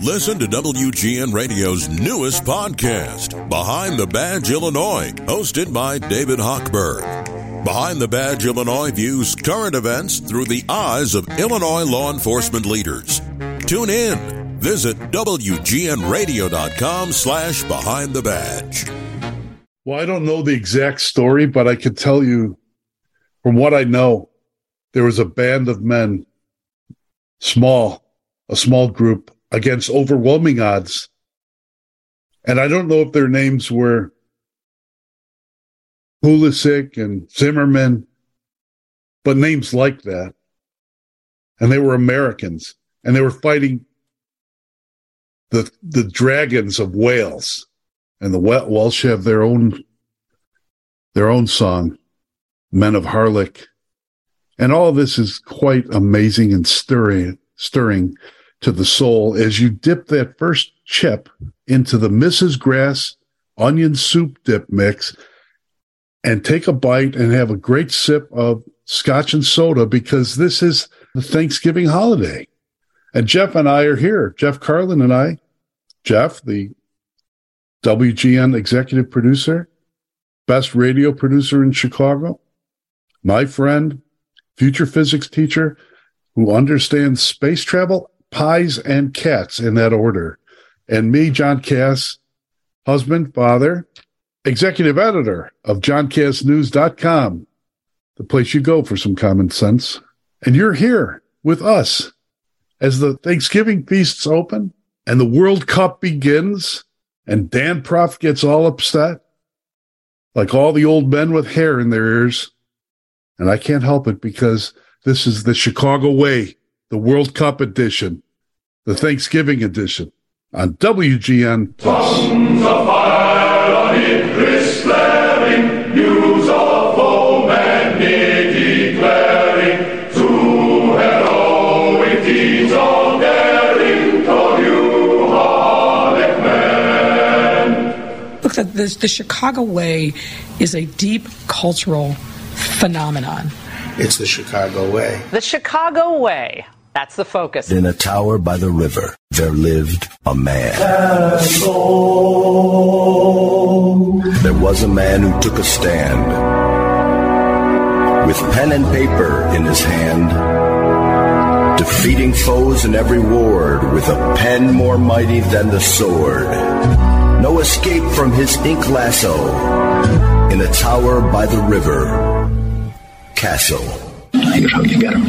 Listen to WGN Radio's newest podcast, Behind the Badge Illinois, hosted by David Hochberg. Behind the Badge Illinois views current events through the eyes of Illinois law enforcement leaders. Tune in. Visit WGNRadio.com slash Behind the Badge. Well, I don't know the exact story, but I can tell you from what I know, there was a band of men, small, a small group against overwhelming odds. And I don't know if their names were Pulisic and Zimmerman, but names like that. And they were Americans and they were fighting the, the dragons of Wales and the Welsh have their own, their own song, Men of Harlech. And all this is quite amazing and stirring, stirring to the soul as you dip that first chip into the Mrs. Grass onion soup dip mix and take a bite and have a great sip of scotch and soda because this is the Thanksgiving holiday. And Jeff and I are here. Jeff Carlin and I, Jeff, the WGN executive producer, best radio producer in Chicago, my friend, future physics teacher who understands space travel pies and cats in that order. And me, John Kass, husband, father, executive editor of johnkassnews.com, the place you go for some common sense. And you're here with us as the Thanksgiving feasts open and the World Cup begins and Dan Proft gets all upset, like all the old men with hair in their ears. And I can't help it because this is the Chicago way the World Cup edition, the Thanksgiving edition on WGN Plus. Tongues of fire on it blaring, news of foam and near declaring, to heroic deeds of daring, to you Harlech men. Look, the, the, the Chicago Way is a deep cultural phenomenon. It's the Chicago way. The Chicago Way. That's the focus. In a tower by the river, there lived a man. There was a man who took a stand. With pen and paper in his hand, defeating foes in every ward with a pen more mighty than the sword. No escape from his ink lasso. In a tower by the river, Kasso. Here's how you get him.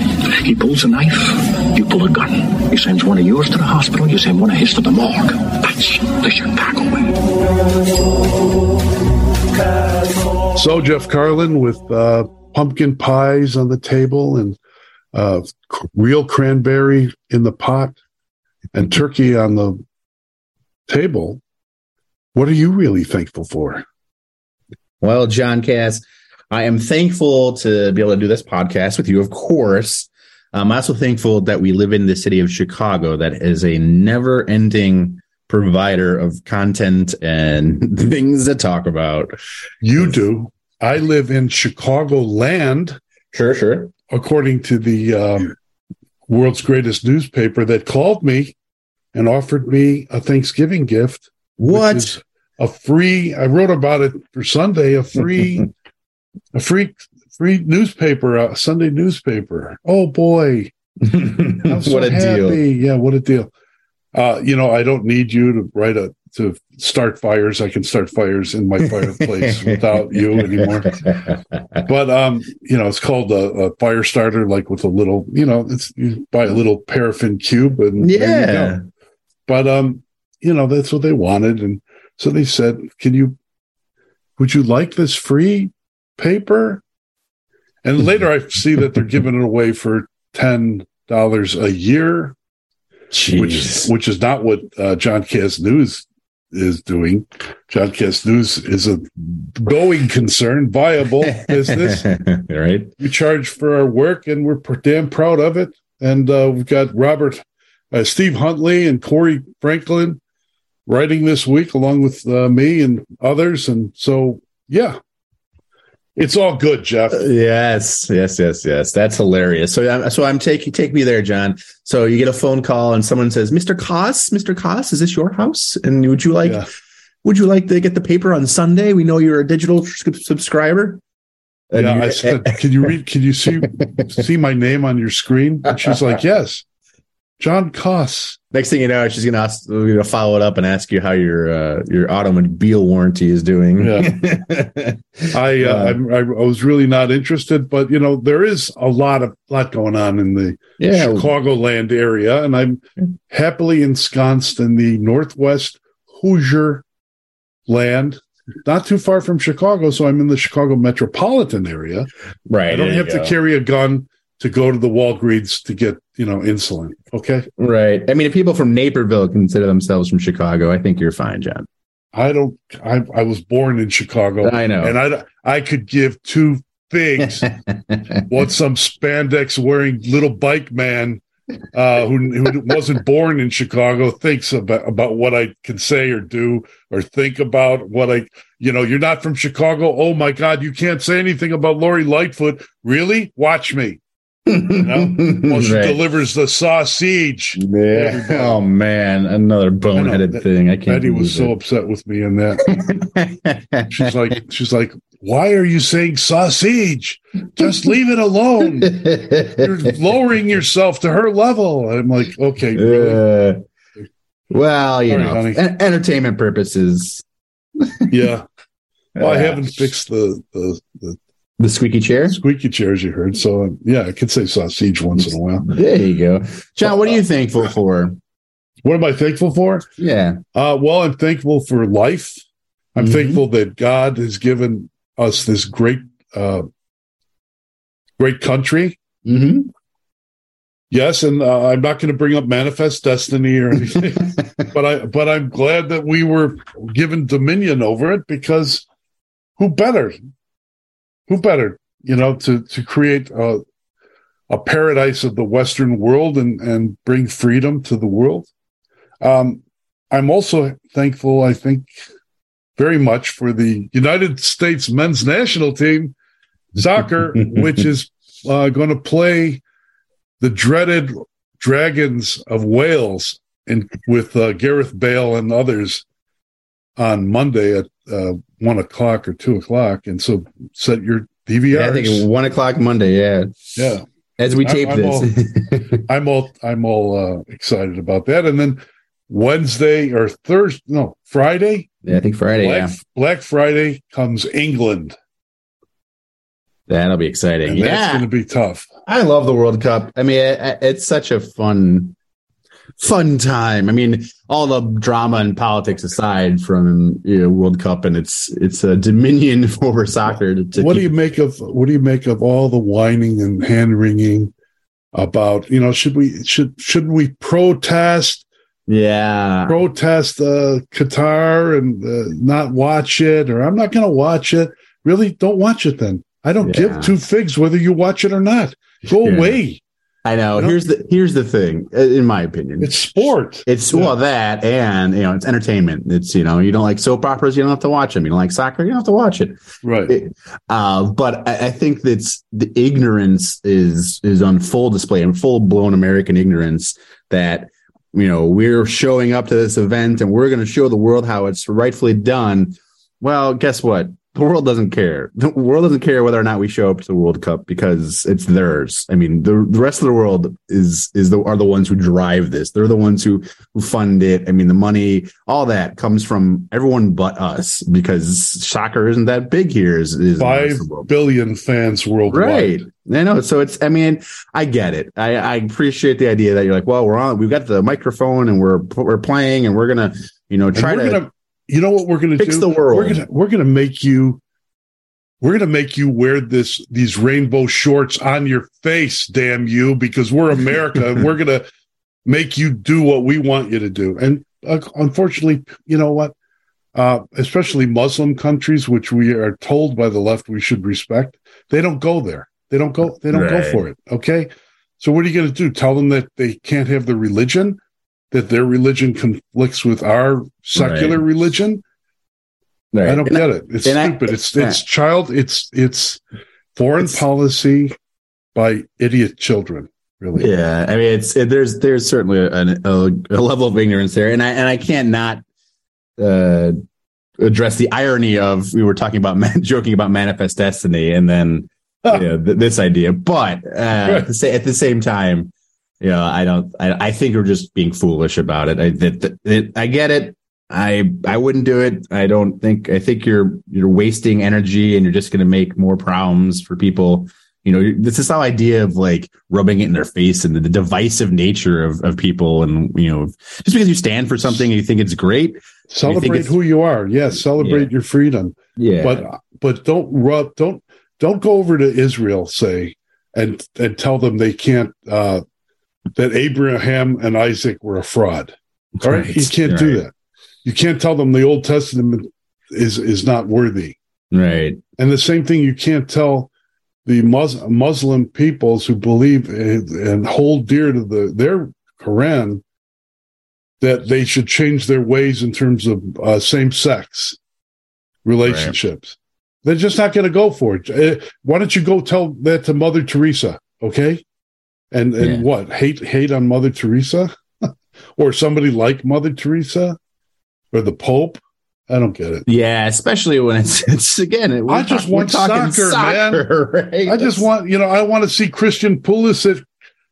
He pulls a knife, you pull a gun. He sends one of yours to the hospital, you send one of his to the morgue. That's the Chicago way. So Jeff Carlin with uh, pumpkin pies on the table and uh, c- real cranberry in the pot and turkey on the table. What are you really thankful for? Well, John Kass, I am thankful to be able to do this podcast with you, of course. I'm also thankful that we live in the city of Chicago that is a never ending provider of content and things to talk about. You do. I live in Chicago land, Sure, sure. according to the um, world's greatest newspaper that called me and offered me a Thanksgiving gift. What? A free, I wrote about it for Sunday, a free, a free, free newspaper, a Sunday newspaper. Oh boy. So what a deal. Yeah, what a deal. Uh, you know, I don't need you to write a to start fires. I can start fires in my fireplace without you anymore. But um, you know, it's called a, a fire starter, like with a little, you know, it's you buy a little paraffin cube and Yeah. But um, you know, that's what they wanted, and so they said, "Can you? Would you like this free paper?" And later, I see that they're giving it away for ten dollars a year, which Jeez. which is not what uh, John Kass News is doing. John Kass News is a going concern, viable business. right? We charge for our work, and we're damn proud of it. And uh, we've got Robert, uh, Steve Huntley, and Corey Franklin writing this week, along with uh, me and others. And so, yeah, It's all good, Jeff. Uh, yes, yes, yes, yes. That's hilarious. So, I'm, so I'm taking take me there, John. So you get a phone call and someone says, "Mr. Koss, Mr. Koss, is this your house? And would you like Yeah. would you like to get the paper on Sunday? We know you're a digital sub- subscriber." And yeah, I said, "Can you read? Can you see see my name on your screen?" And she's like, "Yes, John Koss." Next thing you know, she's gonna ask, gonna follow it up and ask you how your uh, your automobile warranty is doing. I, uh, I I was really not interested, but you know there is a lot of lot going on in the Yeah. Chicagoland area, and I'm happily ensconced in the Northwest Hoosier land, not too far from Chicago. So I'm in the Chicago metropolitan area. right. I don't have to go. carry a gun to go to the Walgreens to get you know insulin. Okay, Right. I mean, if people from Naperville consider themselves from Chicago, I think you're fine, John. I don't. I I was born in Chicago. I know. and I I could give two figs what some spandex wearing little bike man uh, who who wasn't born in Chicago thinks about about what I can say or do or think about what I you know you're not from Chicago oh my god you can't say anything about Lori Lightfoot really watch me you know well she Right. delivers the sausage Yeah. Oh man, another boneheaded That- thing. I can't. Betty was so upset with me in that she's like she's like why are you saying sausage just leave it alone you're lowering yourself to her level. I'm like, okay, really? Uh, well, you know, en- entertainment purposes. yeah. Well, I Uh, haven't fixed the, the the the squeaky chair. squeaky chairs you heard, so yeah, I could say sausage once in a while. There you go, John. What are you thankful for? What am I thankful for? Yeah, Uh, well, I'm thankful for life. I'm Mhm. thankful that God has given us this great, uh, great country. hmm Yes, and uh, I'm not going to bring up manifest destiny or anything, but I but I'm glad that we were given dominion over it because who better, who better, you know, to to create a a paradise of the Western world and and bring freedom to the world. Um, I'm also thankful. I think very much for the United States men's national team soccer, which is uh, going to play the dreaded Dragons of Wales and with uh, Gareth Bale and others on Monday at uh, one o'clock or two o'clock. And so set your DVRs. Yeah, I think it's one o'clock Monday. Yeah, yeah. as we I'm- tape I'm this. I'm all I'm all uh, excited about that. And then Wednesday or Thursday, no, Friday, yeah, I think Friday. Black, Yeah, Black Friday comes England. that'll be exciting. And that's yeah, going to be tough. I love the World Cup. I mean, it, it's such a fun, fun time. I mean, all the drama and politics aside from you know, World Cup, and it's it's a dominion over soccer. To, to what do you make of what do you make of all the whining and hand wringing about you know should we should should we protest Yeah, protest uh qatar and uh, not watch it or i'm not going to watch it really don't watch it then i don't Yeah. give two figs whether you watch it or not go Yeah. away I know. You know? Here's the here's the thing. In my opinion, it's sport It's Yeah. well that and you know it's entertainment. It's you know you don't like soap operas, you don't have to watch them. You don't like soccer, you don't have to watch it. right It- uh, but I, I think that's the ignorance is is on full display and full blown American ignorance that you know we're showing up to this event and we're going to show the world how it's rightfully done. Well, guess what? The world doesn't care. The world doesn't care whether or not we show up to the World Cup because it's theirs. I mean, the, the rest of the world is is the are the ones who drive this. They're the ones who who fund it. I mean, the money, all that comes from everyone but us because soccer isn't that big here. Is, is five world. fans worldwide Right. I know. So it's, I mean, I get it. I, I appreciate the idea that you're like, well, we're on, we've got the microphone and we're, we're playing and we're going to, you know, try to gonna, you know what we're going to do? the world. We're gonna we're gonna make you we're gonna make you wear this these rainbow shorts on your face, damn you, because we're America and we're gonna make you do what we want you to do. And uh, unfortunately, you know what? Uh, especially Muslim countries, which we are told by the left we should respect, they don't go there. They don't go. They don't go for it. Okay. So what are you going to do? Tell them that they can't have the religion, that their religion conflicts with our secular religion. Right. I don't And get it. It's and I- stupid. it's it's child. It's it's foreign It's- policy by idiot children. Really. Yeah, I mean, it's it, there's there's certainly a, a, a level of ignorance there, and I and I can't not uh, address the irony of we were talking about man, joking about manifest destiny, and then you know, th- this idea, but uh, at, the sa- at the same time, you know, I don't, I, I think we're just being foolish about it. I that, that, it, I get it. I I wouldn't do it. I don't think. I think you're you're wasting energy, and you're just going to make more problems for people you know this is how idea of like rubbing it in their face and the, the divisive nature of, of people and you know just because you stand for something and you think it's great Celebrate it's- who you are. Yes, celebrate your freedom. yeah But but don't rub don't don't go over to Israel, say, and and tell them they can't uh that Abraham and Isaac were a fraud. All right. Right. You can't do that. You can't tell them the Old Testament is is not worthy. right And the same thing you can't tell the Mus- Muslim peoples who believe in, and hold dear to the their Quran that they should change their ways in terms of uh, same sex relationships. They're just not going to go for it. Uh, why don't you go tell that to Mother Teresa? Okay, and and Yeah. what hate hate on Mother Teresa or somebody like Mother Teresa or the Pope? I don't get it. yeah especially when it's it's again we're I just want talking soccer, right I just want, you know, I want to see Christian Pulisic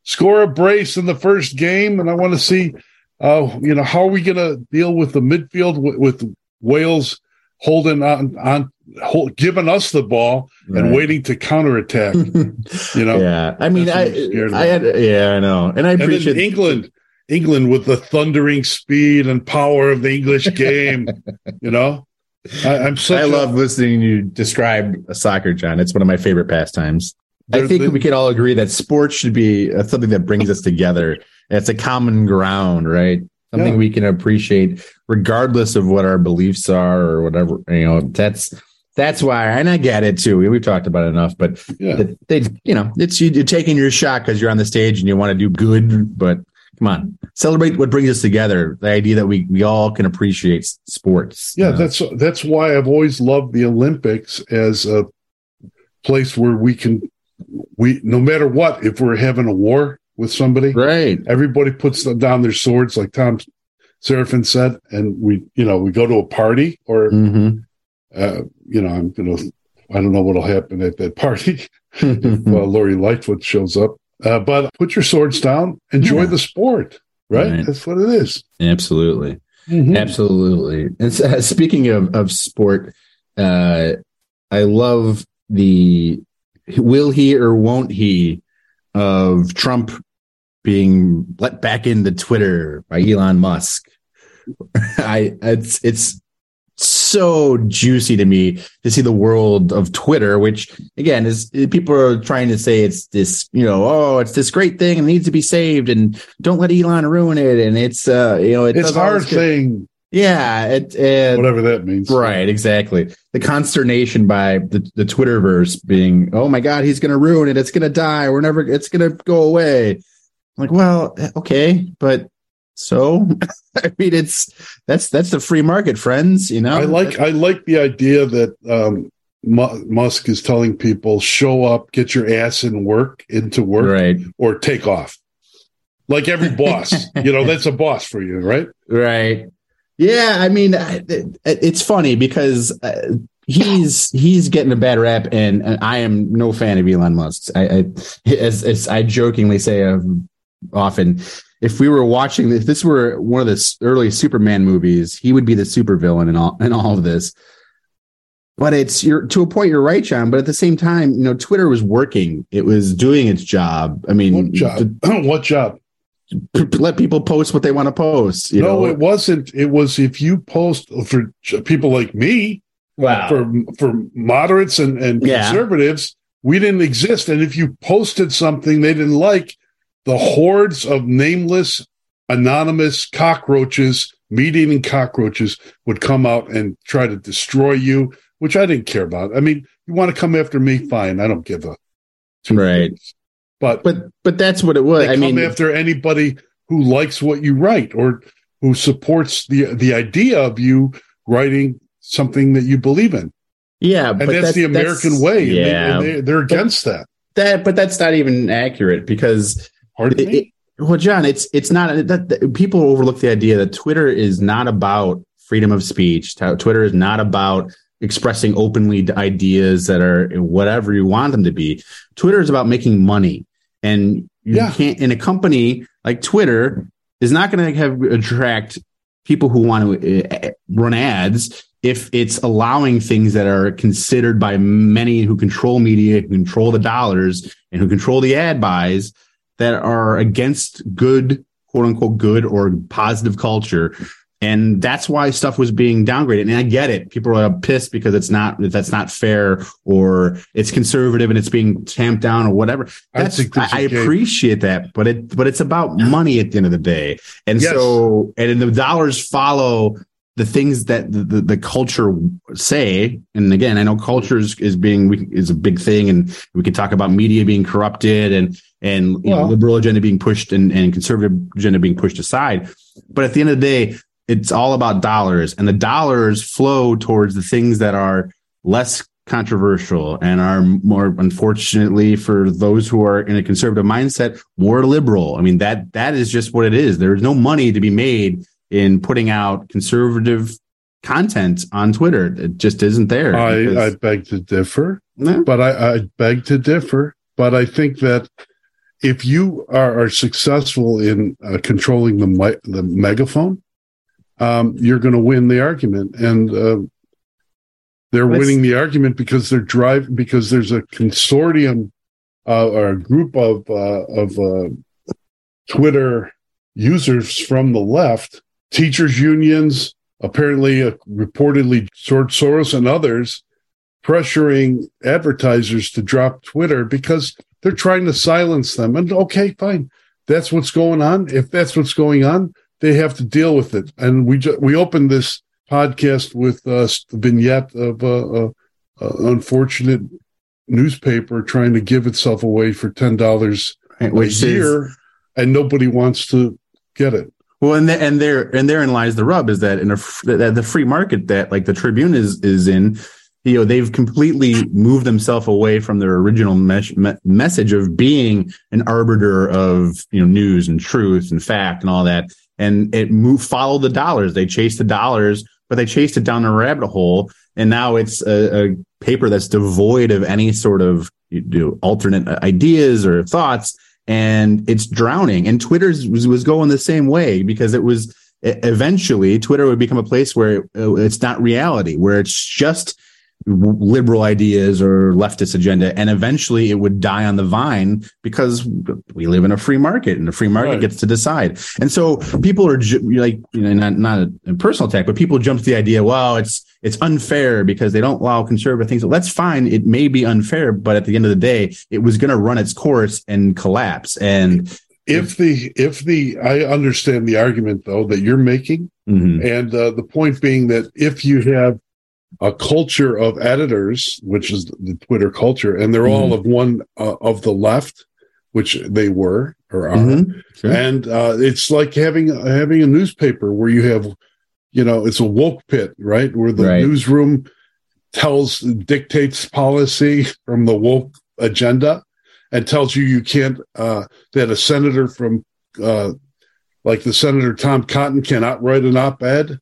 score a brace in the first game, and I want to see, uh, you know, how are we going to deal with the midfield with, with Wales holding on, on hold, giving us the ball and Right. waiting to counterattack. you know, yeah i mean i i had yeah i know and i and then appreciate England, England with the thundering speed and power of the English game. you know, I, I'm such. I a- love listening you describe soccer, John. It's one of my favorite pastimes. I think they- we can all agree that sports should be uh, something that brings us together. It's a common ground, right? Something Yeah. we can appreciate regardless of what our beliefs are or whatever. You know, that's that's why, and I get it too. We, we've talked about it enough, but Yeah. they, you know, it's you, you're taking your shot because you're on the stage and you want to do good, but come on, celebrate what brings us together. The idea that we we all can appreciate sports. Yeah, you know? that's that's why I've always loved the Olympics as a place where we can we no matter what if we're having a war with somebody, right. everybody puts down their swords like Tom Seraphin said, and we you know we go to a party or hmm uh, you know I'm gonna I don't know what'll happen at that party if uh, Lori Lightfoot shows up, uh, but put your swords down, enjoy Yeah. the sport, right? Right. That's what it is. Absolutely. Mhm. Absolutely. And so, uh, speaking of, of sport, uh, I love the will he or won't he of Trump being let back into Twitter by Elon Musk. I it's it's so juicy to me to see the world of Twitter, which again is people are trying to say it's this, you know, oh, it's this great thing and needs to be saved, and don't let Elon ruin it. And it's uh, you know, it It's hard thing, Yeah, it, it whatever that means. Right, exactly. The consternation by the, the Twitterverse being, oh my God, he's going to ruin it. It's going to die. We're never, it's going to go away. I'm like, well, okay, but so, I mean, it's, that's, that's the free market, friends, you know? I like I like the idea that um, Musk is telling people show up, get your ass in work into work, Right, or take off. Like every boss, you know, that's a boss for you, right? right. Yeah, I mean, it's funny because uh, he's he's getting a bad rap, and, and I am no fan of Elon Musk. I, I as, as I jokingly say um, often, if we were watching, if this were one of the s- early Superman movies, he would be the supervillain in all in all of this. But it's you're to a point. You're right, John. But at the same time, you know, Twitter was working. It was doing its job. I mean, What job? what job? to- to let people post what they want to post. You no, know, it wasn't. It was if you post for people like me, wow. for for moderates and, and Yeah. conservatives, we didn't exist. And if you posted something they didn't like, the hordes of nameless, anonymous cockroaches, meat eating cockroaches, would come out and try to destroy you, which I didn't care about. I mean, you want to come after me, fine. I don't give a Right. things. But but but that's what it was. I come mean, after anybody who likes what you write or who supports the the idea of you writing something that you believe in. Yeah, And but that's, the American that's- way. Yeah, and they, they're against that. that, but that's not even accurate because Pardon it- me? it- well, John, it's it's not that, that people overlook the idea that Twitter is not about freedom of speech. Twitter is not about expressing openly ideas that are whatever you want them to be. Twitter is about making money, and you Yeah. can't. In a company like Twitter, is not going to have attract people who want to uh, run ads if it's allowing things that are considered by many who control media, who control the dollars, and who control the ad buys that are against good, quote unquote, good or positive culture. And that's why stuff was being downgraded. And I get it. People are pissed because it's not, that's not fair or it's conservative and it's being tamped down or whatever. I That's, I, a I game. appreciate that, but it, but it's about money at the end of the day. And Yes. so, and the dollars follow the things that the, the, the culture say. And again, I know culture is, is being, is a big thing and we could talk about media being corrupted and, and you know, liberal agenda being pushed and, and conservative agenda being pushed aside. But at the end of the day, it's all about dollars and the dollars flow towards the things that are less controversial and are more unfortunately for those who are in a conservative mindset more liberal i mean that that is just what it is there's no money to be made in putting out conservative content on twitter it just isn't there I, I beg to differ, No. but I, I beg to differ. But I think that if you are, are successful in uh, controlling the mi- the megaphone, um, you're going to win the argument, and uh, they're Let's- winning the argument because they're driving because there's a consortium uh, or a group of uh, of uh, Twitter users from the left, teachers unions, apparently uh, reportedly George Soros and others pressuring advertisers to drop Twitter because they're trying to silence them. And okay, fine. That's what's going on. If that's what's going on, they have to deal with it. And we ju- we opened this podcast with uh, a vignette of a, a, a unfortunate newspaper trying to give itself away for ten dollars a which is year, and nobody wants to get it. Well, and the, and there and therein lies the rub is that in a that the free market that like the Tribune is is in, you know, they've completely moved themselves away from their original mes- me- message of being an arbiter of you know news and truth and fact and all that, and it moved follow the dollars. They chased the dollars, but they chased it down a rabbit hole, and now it's a, a paper that's devoid of any sort of you know, alternate uh, ideas or thoughts and it's drowning. And Twitter's was, was going the same way because it was eventually Twitter would become a place where uh, it's not reality, where it's just liberal ideas or leftist agenda, and eventually it would die on the vine because we live in a free market, and the free market Right. gets to decide. And so people are ju- like, you know, not not a personal attack, but people jump to the idea, well, it's it's unfair because they don't allow conservative things. Well, that's fine. It may be unfair, but at the end of the day, it was going to run its course and collapse. And If the if the I understand the argument though that you're making, mhm, and uh, the point being that if you have a culture of editors, which is the Twitter culture, and they're all of one uh, of the left, which they were or are, mhm, sure. and uh, it's like having having a newspaper where you have, you know, it's a woke pit, right, where the Right. newsroom tells dictates policy from the woke agenda and tells you you can't uh, that a senator from uh, like the senator Tom Cotton cannot write an op-ed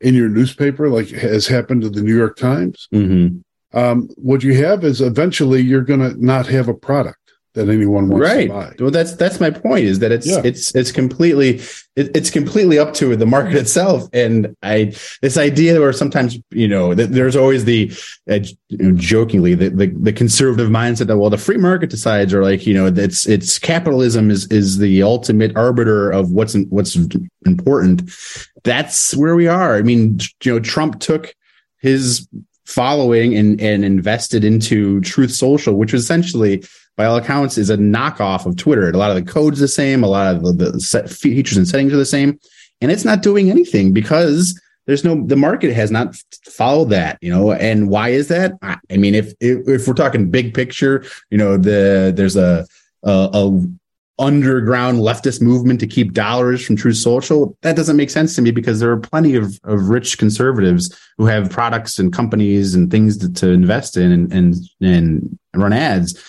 in your newspaper, like has happened to the New York Times. Mhm. Um, what you have is eventually you're going to not have a product that anyone wants right to buy. well that's that's my point is that it's Yeah. it's it's completely it, it's completely up to the market itself and i this idea where sometimes you know that there's always the uh, you know, jokingly the, the the conservative mindset that well the free market decides or like you know it's it's capitalism is is the ultimate arbiter of what's what's important that's where we are i mean you know trump took his following and and invested into truth social which essentially by all accounts, is a knockoff of Twitter. A lot of the code's the same, a lot of the, set features and settings are the same, and it's not doing anything because there's no the market has not followed that, you know. And why is that? I, I mean, if, if if we're talking big picture, you know, the there's a a, a underground leftist movement to keep dollars from Truth Social. That doesn't make sense to me because there are plenty of, of rich conservatives who have products and companies and things to, to invest in and, and, and run ads.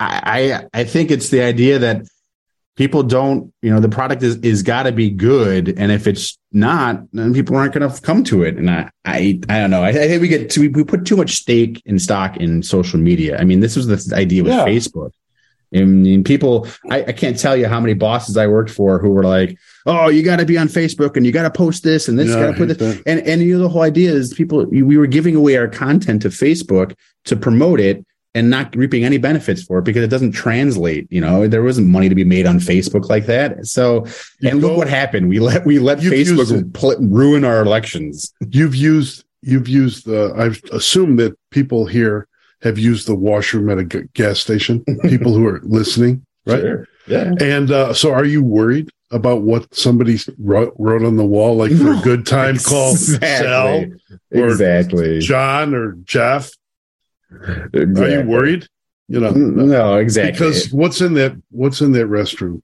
I, I, I think it's the idea that people don't, you know, the product is, is got to be good. And if it's not, then people aren't going to come to it. And I, I, I don't know. I, I think we get too, we put too much stake in stock in social media. I mean, this was the idea with Yeah. Facebook. I mean, people, I, I can't tell you how many bosses I worked for who were like, oh, you got to be on Facebook and you got to post this and this, Yeah, got to put this. that. And, and you know, the whole idea is people, we were giving away our content to Facebook to promote it and not reaping any benefits for it because it doesn't translate. You know, there wasn't money to be made on Facebook like that. So, You and look what happened. We let, we let Facebook pl- ruin our elections. You've used you've used uh, the. I assume that people here have used the washroom at a g- gas station. people who are listening, right? Sure. Yeah. And uh, so, are you worried about what somebody wrote, wrote on the wall, like for a good time call? Sal, or Exactly. John, or Jeff? Are you worried? You know, No, exactly. because what's in that? What's in that restroom?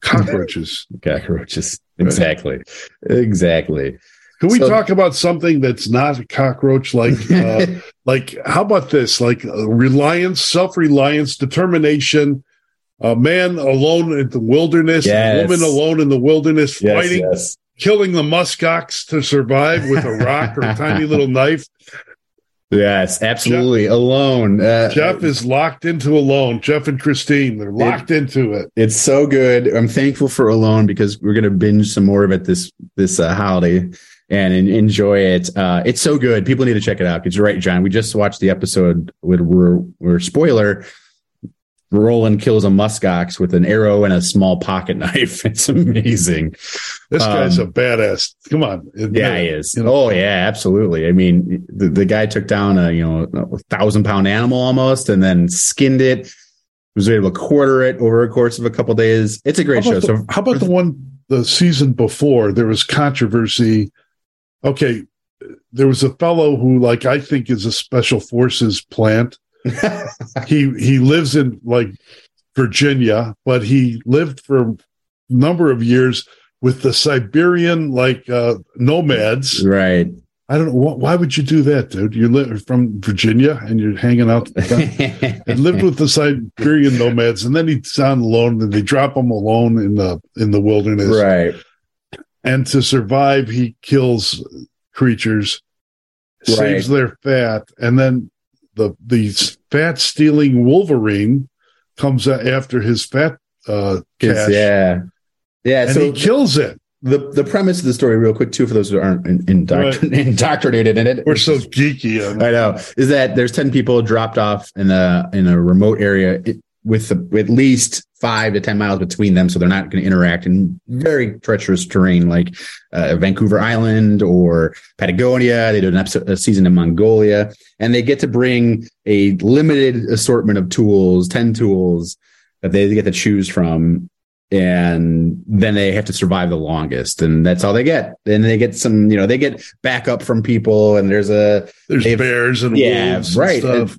Cockroaches. cockroaches. Exactly. Exactly. Can we So- talk about something that's not a cockroach? Like, uh, like how about this? Like uh, reliance, self-reliance, determination. A man alone in the wilderness, Yes. a woman alone in the wilderness, Yes, fighting, yes. killing the muskox to survive with a rock or a tiny little knife. Yes, absolutely. Alone. Uh, Jeff is locked into alone. Jeff and Christine, they're locked into it. it's so good. I'm thankful for Alone because we're gonna binge some more of it this this uh, holiday and en- enjoy it. Uh, it's so good. People need to check it out. Because you're right, John. We just watched the episode with where, where spoiler. Roland kills a muskox with an arrow and a small pocket knife. It's amazing. This guy's Um, a badass. Come on. Yeah, he is. You know? Oh, yeah, absolutely. I mean, the, the guy took down a you know a thousand pound animal almost, and then skinned it. Was able to quarter it over a course of a couple days. It's a great show. about So how about the one the season before? There was controversy. Okay, there was a fellow who, like, I think is a special forces plant. he he lives in like Virginia, but he lived for a number of years with the Siberian like uh, nomads. right. I don't know wh- why would you do that, dude. You live from Virginia and you're hanging out. and lived with the Siberian nomads, and then he's on alone, and they drop him alone in the in the wilderness. right. And to survive, he kills creatures, saves their fat, and then the the fat stealing Wolverine comes after his fat uh, cache, yeah. Yeah. and so he kills it. the the premise of the story, real quick, too, for those who aren't in, indoctrin- indoctrinated in it. We're so geeky. I know is that there's 10 people dropped off in a in a remote area it- with the, at least five to 10 miles between them. So they're not going to interact in very treacherous terrain like uh, Vancouver Island or Patagonia. They do an episode, a season in Mongolia and they get to bring a limited assortment of tools, 10 tools that they get to choose from. And then they have to survive the longest, and that's all they get. Then they get some, you know, they get backup from people, and there's a There's bears and yeah, wolves right. and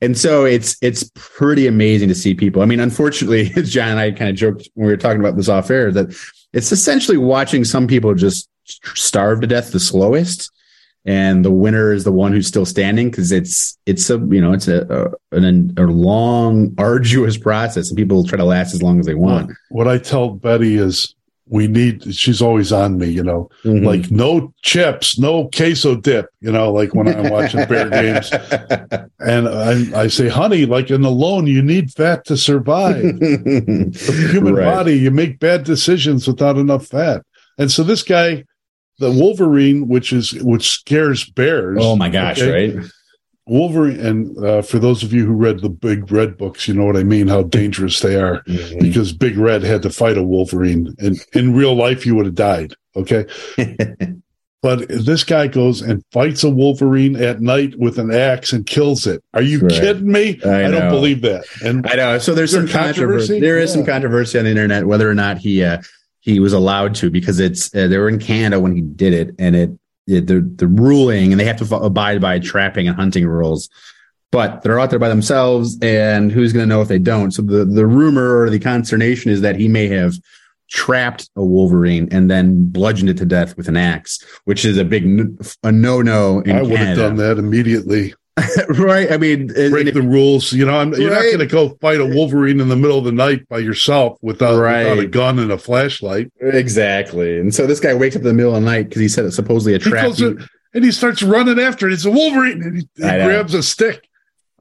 And, so it's it's pretty amazing to see people. I mean, unfortunately, John and I kind of joked when we were talking about this off air that it's essentially watching some people just starve to death the slowest, and the winner is the one who's still standing because it's it's a you know it's a, a an, a long arduous process, and people try to last as long as they want. What I tell Betty is, we need. She's always on me, you know. Mhm. like no chips, no queso dip, you know, like when I'm watching bear games. And I, I say, honey, like in alone, you need fat to survive. the human Right. body, you make bad decisions without enough fat. And so this guy, the Wolverine, which is which scares bears. Oh my gosh! okay? Right? Wolverine, and uh, for those of you who read the Big Red books, you know what I mean, how dangerous they are. Mm-hmm. Because Big Red had to fight a Wolverine, and in real life, you would have died. Okay, but this guy goes and fights a Wolverine at night with an axe and kills it. Are you Right. kidding me? I don't believe that. And I know. So there's some controversy. controversy? There is some controversy on the internet whether or not he uh, he was allowed to because it's uh, they were in Canada when he did it, and it the the ruling and they have to abide by trapping and hunting rules but they're out there by themselves, and who's going to know if they don't? So the the rumor or the consternation is that he may have trapped a Wolverine and then bludgeoned it to death with an axe, which is a big n- a no no. I would have done that immediately. right? I mean, break the rules. You know, I'm, you're Right. not going to go fight a Wolverine in the middle of the night by yourself without, without a gun and a flashlight. exactly. And so this guy wakes up in the middle of the night because he said it's supposedly a He trap. goes in- and he starts running after it. It's a Wolverine, and he, he grabs a stick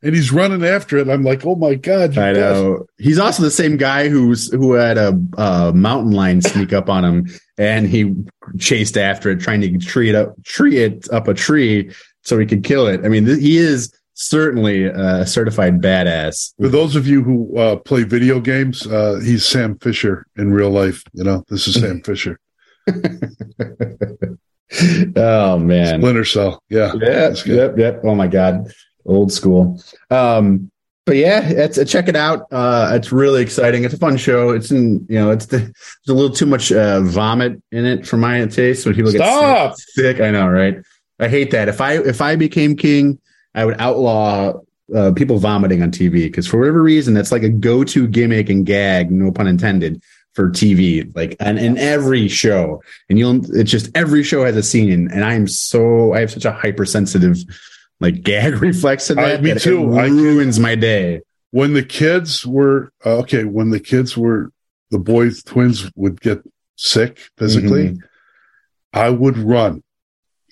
and he's running after it. I'm like, oh my god! I know. He's also the same guy who's who had a, a mountain lion sneak up on him, and he chased after it, trying to tree it up, tree it up a tree so he could kill it. I mean, th- he is certainly a certified badass. For those of you who uh, play video games, uh, he's Sam Fisher in real life. You know, this is Sam Fisher. oh man, Splinter Cell. Yeah, good. yep, yep. Oh my god, old school. Um, but yeah, it's uh, check it out. Uh, it's really exciting. It's a fun show. It's in you know, it's the, there's a little too much uh, vomit in it for my taste. When people Stop! get sick, sick, I know, right? I hate that. If I if I became king, I would outlaw uh, people vomiting on TV because for whatever reason, that's like a go to gimmick and gag, no pun intended. For TV, like and in every show, and you'll it's just every show has a scene, and I'm so I have such a hypersensitive like gag reflex to I- that. me that too. It I ruins my day. when the kids were uh, okay, when the kids were the boys twins would get sick physically, Mhm. I would run.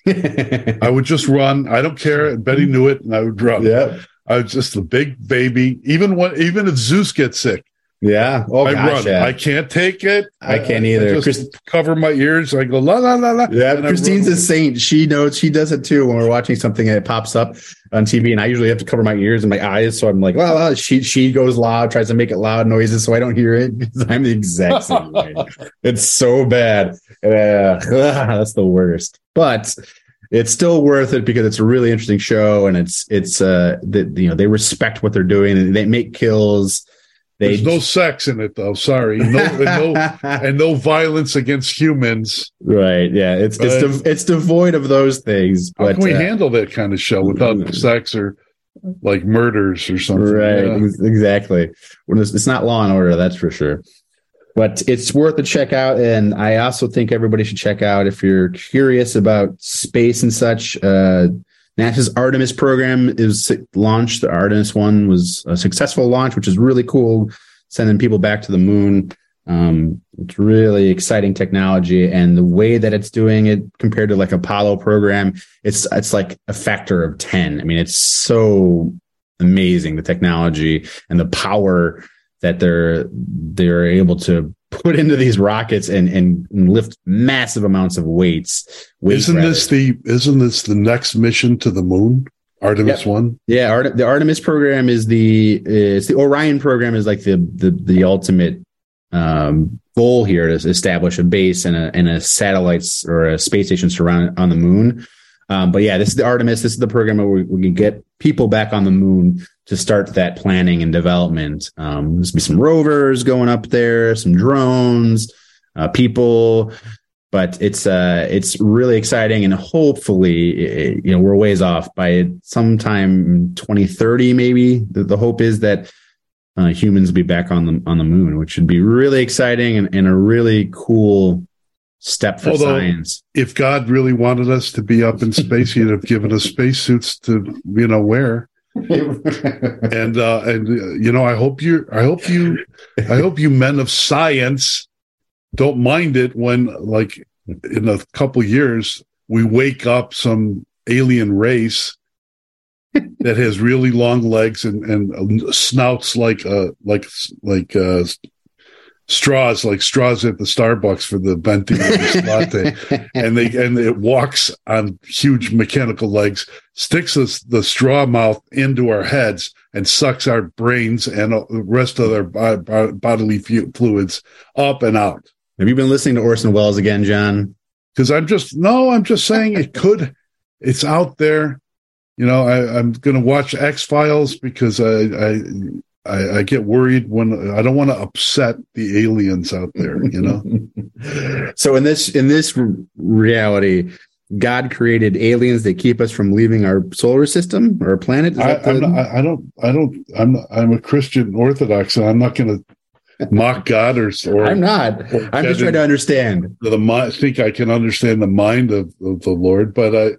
I would just run. I don't care. And Betty knew it, and I would run. yeah, I was just the big baby. Even when, even if Zeus gets sick, yeah. Oh I gosh, run. yeah. I can't take it. I can't either. just Chris- cover my ears. I go la la la la. Yeah, I Christine's a saint. She knows she does it too when we're watching something and it pops up on TV, and I usually have to cover my ears and my eyes, so I'm like, well, well, she she goes loud, tries to make it loud noises so I don't hear it. I'm the exact same way. It's so bad. Uh, that's the worst, but it's still worth it because it's a really interesting show, and it's it's uh that you know they respect what they're doing and they make kills. They There's no sex in it though. Sorry, no, and no, and no violence against humans. right, yeah, it's it's dev- it's devoid of those things. How But can we uh, handle that kind of show without Mm. sex or like murders or something? Right, Yeah. exactly. When it's, it's not Law and Order, that's for sure. But it's worth a check out, and I also think everybody should check out if you're curious about space and such. Uh, NASA's Artemis program is launched. The Artemis one was a successful launch, which is really cool, sending people back to the moon. Um, it's really exciting technology, and the way that it's doing it compared to like Apollo program, it's it's like a factor of ten. I mean, it's so amazing the technology and the power that they're they're able to put into these rockets and and, lift massive amounts of weights. weight Isn't rather. this the isn't this the next mission to the moon? Artemis Yep. one. Yeah, Art- the Artemis program is the is the Orion program is like the the the ultimate um, goal here to establish a base and a and a satellites or a space station surround on the moon. Um, but yeah, this is the Artemis. This is the program where we, we can get people back on the moon to start that planning and development. Um, there's be some rovers going up there, some drones, uh, people, but it's uh it's really exciting and hopefully eh, you know we're ways off by sometime 2030 maybe the, the hope is that uh, humans will be back on the on the moon which would be really exciting and, and a really cool step for Although- science If God really wanted us to be up in space, He'd have given us spacesuits to you know wear. And uh, and uh, you know, I hope you, I hope you, I hope you men of science don't mind it when, like, in a couple years, we wake up some alien race that has really long legs and and snouts like uh like like uh straws like straws at the Starbucks for the venti latte. And they and it walks on huge mechanical legs sticks us, the straw mouth into our heads and sucks our brains and the rest of their bo- bo- bodily fu- fluids up and out. Have you been listening to orson welles again john? Because i'm just no i'm just saying it could it's out there. You know I, i'm gonna watch x-files because I, I I, I get worried when I don't want to upset the aliens out there, you know. so in this in this reality God created aliens that keep us from leaving our solar system or planet? I, the- I'm not, I, don't, I don't, I'm, not- I'm a Christian Orthodox, and I'm not going to mock God or, or I'm not. I'm just trying to understand. the mind. Think I can understand the mind of, of the Lord, but I,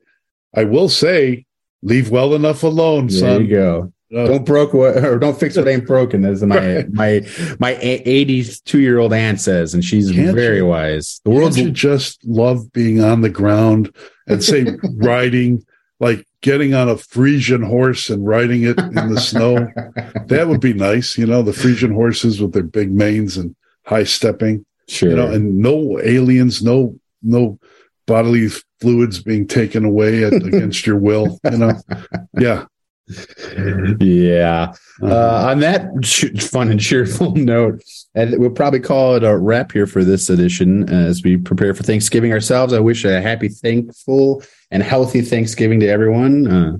I will say, leave well enough alone, There son. There you go. Don't broke what or don't fix what ain't broken, as my my my eighty two year old aunt says, and she's Can't very you- wise. The you just love being on the ground and say riding, like getting on a Frisian horse and riding it in the snow? That would be nice, you know, the Frisian horses with their big manes and high stepping, sure. you know, and no aliens, no no bodily fluids being taken away at, against your will, you know. Yeah. Yeah. Uh, on that fun and cheerful note, and we'll probably call it a wrap here for this edition as we prepare for Thanksgiving ourselves. I wish a happy, thankful, and healthy Thanksgiving to everyone. Uh,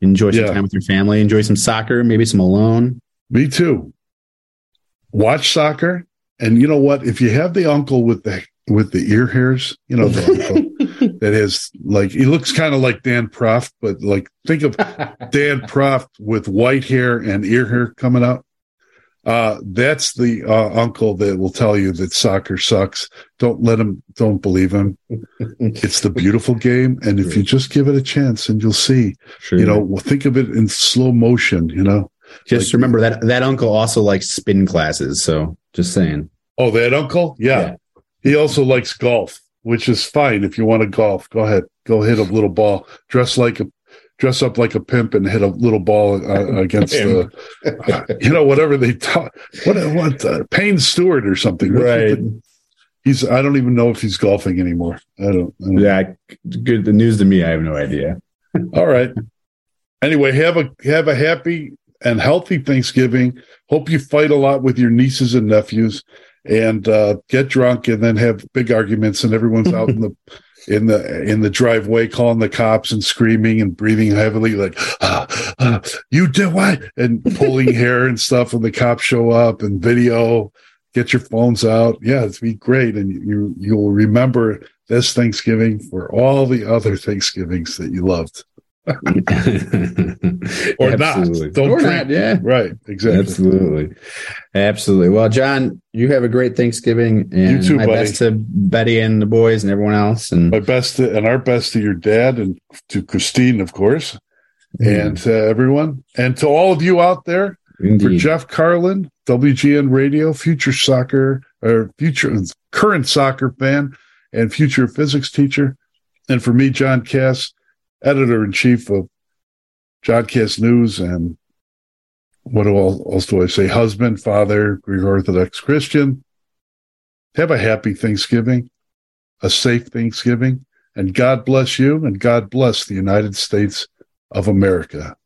enjoy some Yeah. time with your family. Enjoy some soccer, maybe some alone. Me too. Watch soccer, and you know what? If you have the uncle with the with the ear hairs, you know the uncle that has like he looks kind of like Dan Proft, but like think of Dan Proft with white hair and ear hair coming out. Uh, that's the uh, uncle that will tell you that soccer sucks. Don't let him. Don't believe him. It's the beautiful game, and if you just give it a chance, and you'll see. Sure. You know, well, think of it in slow motion. You know. just like- remember that that uncle also likes spin classes. So just saying. Oh, that uncle? Yeah. Yeah. He also likes golf, which is fine if you want to golf. Go ahead. Go hit a little ball. Dress like a dress up like a pimp and hit a little ball uh, against the you know whatever they talk. what what uh, Payne Stewart or something. Right. he's I don't even know if he's golfing anymore. I don't, I don't Yeah. Good. The news to me. I have no idea. All right. Anyway, have a have a happy and healthy Thanksgiving. Hope you fight a lot with your nieces and nephews, and uh, get drunk, and then have big arguments, and everyone's out in the in the in the driveway calling the cops and screaming and breathing heavily, like ah, ah, "You did what?" and pulling hair and stuff, when the cops show up and video. Get your phones out. Yeah, it's be great, and you you'll remember this Thanksgiving for all the other Thanksgivings that you loved. Or not. Don't or drink. not. Yeah. Right, exactly. Absolutely. Absolutely. Well, John, you have a great Thanksgiving and You too, my buddy. best to Betty and the boys and everyone else. And My best to, and our best to your dad and to Christine, of course, and to everyone, and to all of you out there. For Jeff Carlin, WGN Radio, future soccer or future current soccer fan, and future physics teacher, and for me, John Kass, editor in chief of John Kass News, and what else do I say? Husband, father, Greek Orthodox Christian. Have a happy Thanksgiving, a safe Thanksgiving, and God bless you, and God bless the United States of America.